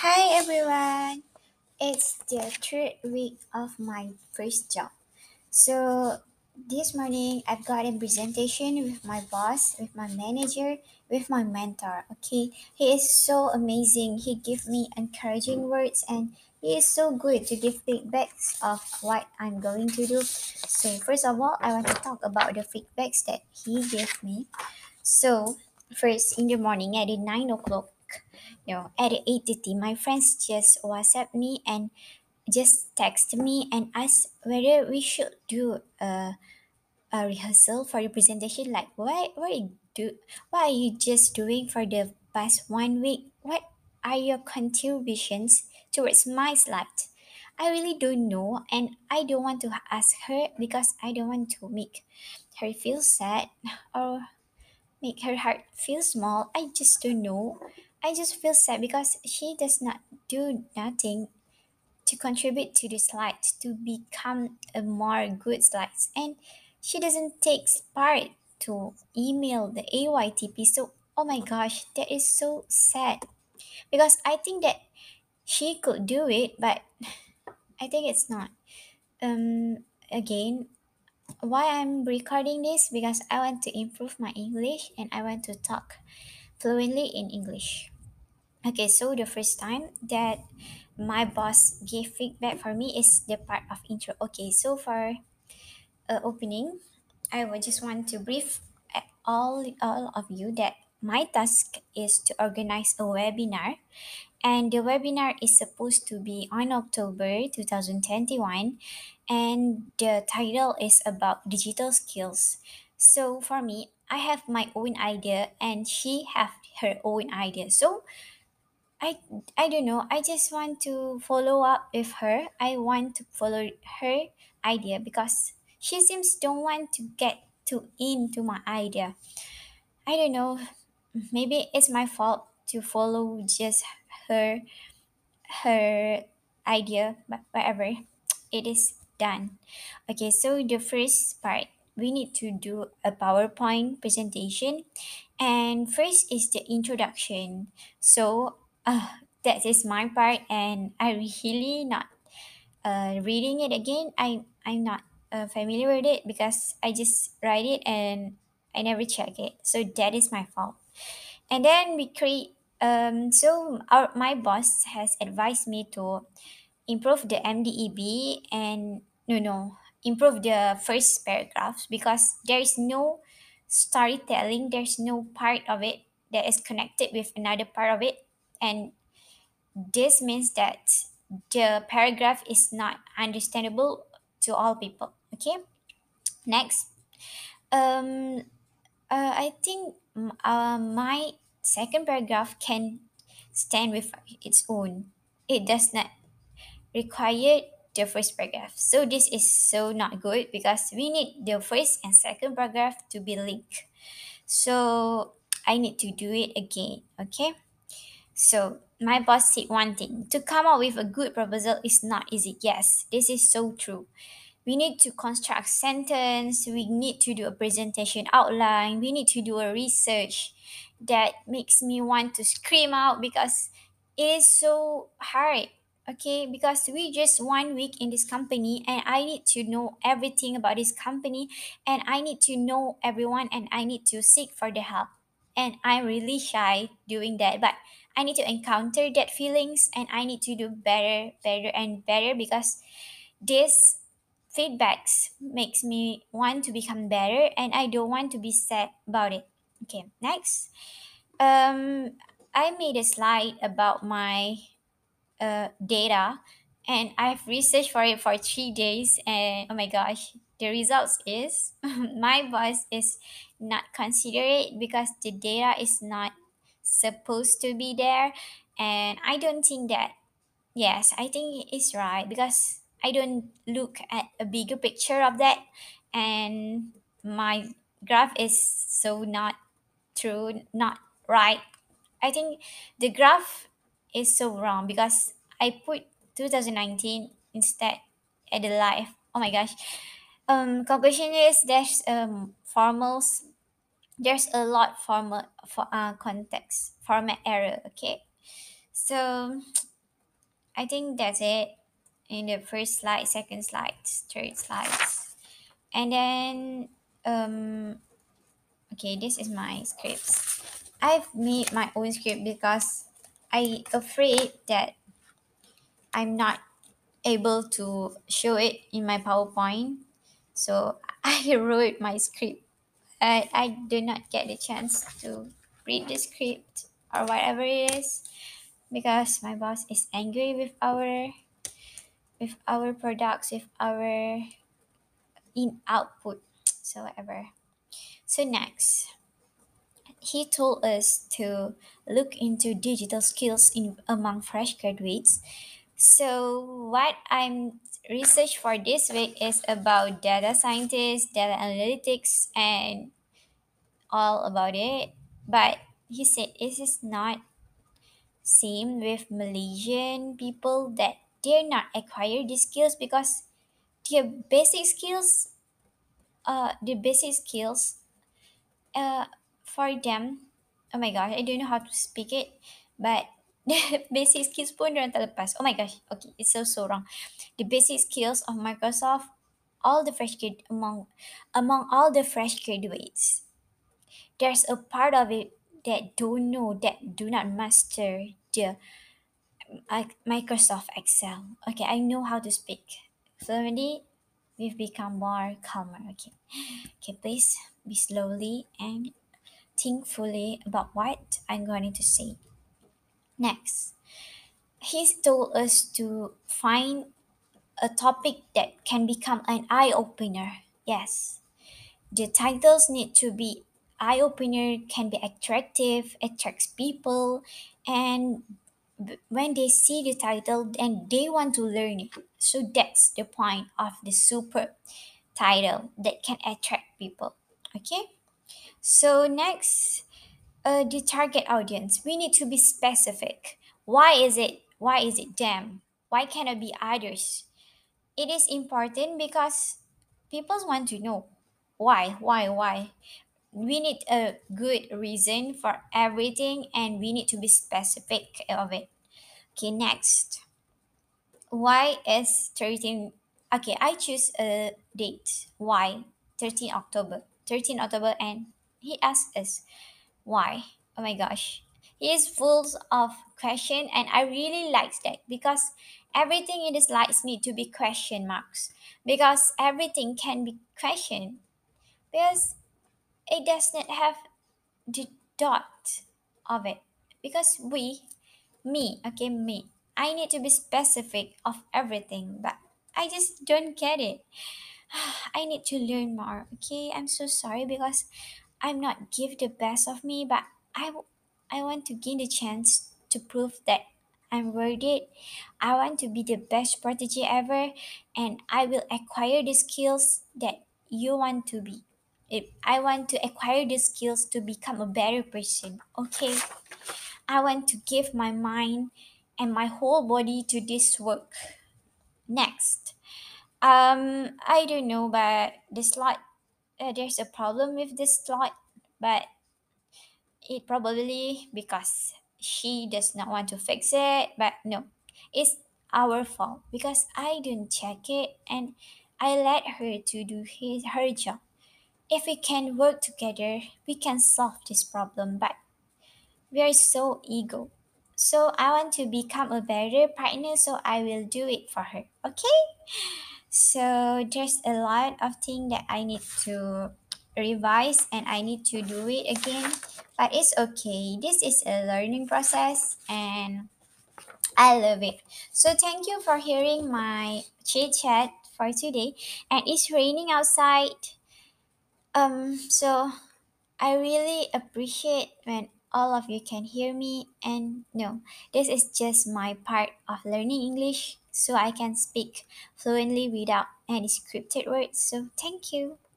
Hi everyone! It's the third week of my first job. So this morning I've got a presentation with my boss, with my manager, with my mentor. Okay, he is so amazing. He gives me encouraging words and he is so good to give feedbacks of what I'm going to do. So first of all, I want to talk about the feedbacks that he gave me. So first in the morning at 9 o'clock, you know, at 8.30, my friends just WhatsApp me and just text me and ask whether we should do a, a rehearsal for the presentation. Like, what, you do, what are you just doing for the past one week? What are your contributions towards my slide? I really don't know, and I don't want to ask her because I don't want to make her feel sad or make her heart feel small. I just don't know. I just feel sad because she does not do nothing to contribute to the slides to become a more good slides and she doesn't take part to email the AYTP so oh my gosh that is so sad. Because I think that she could do it but I think it's not. Um again why I'm recording this? Because I want to improve my English and I want to talk fluently in English okay so the first time that my boss gave feedback for me is the part of intro. Okay, so for uh, opening, I would just want to brief uh, all all of you that my task is to organize a webinar, and the webinar is supposed to be on October 2021, and the title is about digital skills. So for me, I have my own idea, and she have her own idea. So I I don't know. I just want to follow up with her. I want to follow her idea because she seems don't want to get too into my idea. I don't know. Maybe it's my fault to follow just her her idea, but whatever. It is done. Okay, so the first part we need to do a PowerPoint presentation and first is the introduction. So uh, that is my part and I really not uh, reading it again. I, I'm not uh, familiar with it because I just write it and I never check it. So that is my fault. And then we create um, so our my boss has advised me to improve the MDEB and no no improve the first paragraphs because there is no storytelling there's no part of it that is connected with another part of it. And this means that the paragraph is not understandable to all people okay? Next. Um uh, i think uh, my second paragraph can stand with its own. It does not require the first paragraph. So this is so not good because we need the first and second paragraph to be linked. So I need to do it again, okay? So my boss said one thing to come up with a good proposal is not easy. Yes, this is so true. We need to construct sentence, we need to do a presentation outline, we need to do a research that makes me want to scream out because it is so hard okay because we just one week in this company and i need to know everything about this company and i need to know everyone and i need to seek for the help. And i'm really shy doing that but i need to encounter that feelings and i need to do better better and better because this feedbacks makes me want to become better and i don't want to be sad about it. Okay next. Um i made a slide about my uh, data and I've researched for it for three days and oh my gosh the results is my boss is not considerate because the data is not supposed to be there and I don't think that yes I think it's right because I don't look at a bigger picture of that and my graph is so not true not right. I think the graph is so wrong because I put 2019 instead at the life. Oh my gosh. Um, conclusion is there's um formals. There's a lot formal for uh context format error. Okay, so I think that's it in the first slide, second slide, third slides. And then um okay, this is my scripts. I've made my own script because I afraid that I'm not able to show it in my PowerPoint. So I wrote my script. I, I did not get the chance to read the script or whatever it is because my boss is angry with our with our products, with our in output. So whatever. So next, he told us to look into digital skills in among fresh graduates So what I'm research for this week is about data scientists, data analytics, and all about it. But he said this is not same with Malaysian people that they're not acquire these skills because their basic skills, uh, the basic skills, uh, for them. Oh my gosh, I don't know how to speak it, but the basic skills pun diorang tak lepas. Oh my gosh, okay, it's so so wrong. The basic skills of Microsoft, all the fresh grad among among all the fresh graduates, there's a part of it that don't know that do not master the like Microsoft Excel. Okay, I know how to speak fluently. We've become more calmer. Okay, okay, please be slowly and think fully about what I'm going to say. Next, he told us to find a topic that can become an eye opener. Yes, the titles need to be eye opener, can be attractive, attracts people, and when they see the title and they want to learn it. So that's the point of the super title that can attract people. Okay. So next, uh, the target audience. We need to be specific. Why is it? Why is it them? Why cannot be others? It is important because people want to know why, why, why. We need a good reason for everything, and we need to be specific of it. Okay, next. Why is 13? Okay, I choose a date. Why? 13 October. 13 October, and he asked us why. Oh my gosh. He is full of question and I really like that because everything in his lives need to be question marks because everything can be questioned because it does not have the dot of it because we me okay me i need to be specific of everything but i just don't get it i need to learn more okay i'm so sorry because i'm not give the best of me but i w- i want to gain the chance to prove that i'm worth it. I want to be the best strategy ever and i will acquire the skills that you want to be. If i want to acquire the skills to become a better person okay? I want to give my mind and my whole body to this work. Next, um, I don't know, but the slide, uh, there's a problem with this slot, but it probably because she does not want to fix it. But no, it's our fault because I didn't check it and I let her to do his her job. If we can work together, we can solve this problem. But we are so ego. So I want to become a better partner, so I will do it for her. Okay? So there's a lot of things that I need to revise and I need to do it again. But it's okay. This is a learning process and I love it. So thank you for hearing my chit chat for today. And it's raining outside. Um so I really appreciate when all of you can hear me and no, this is just my part of learning English so I can speak fluently without any scripted words. So thank you.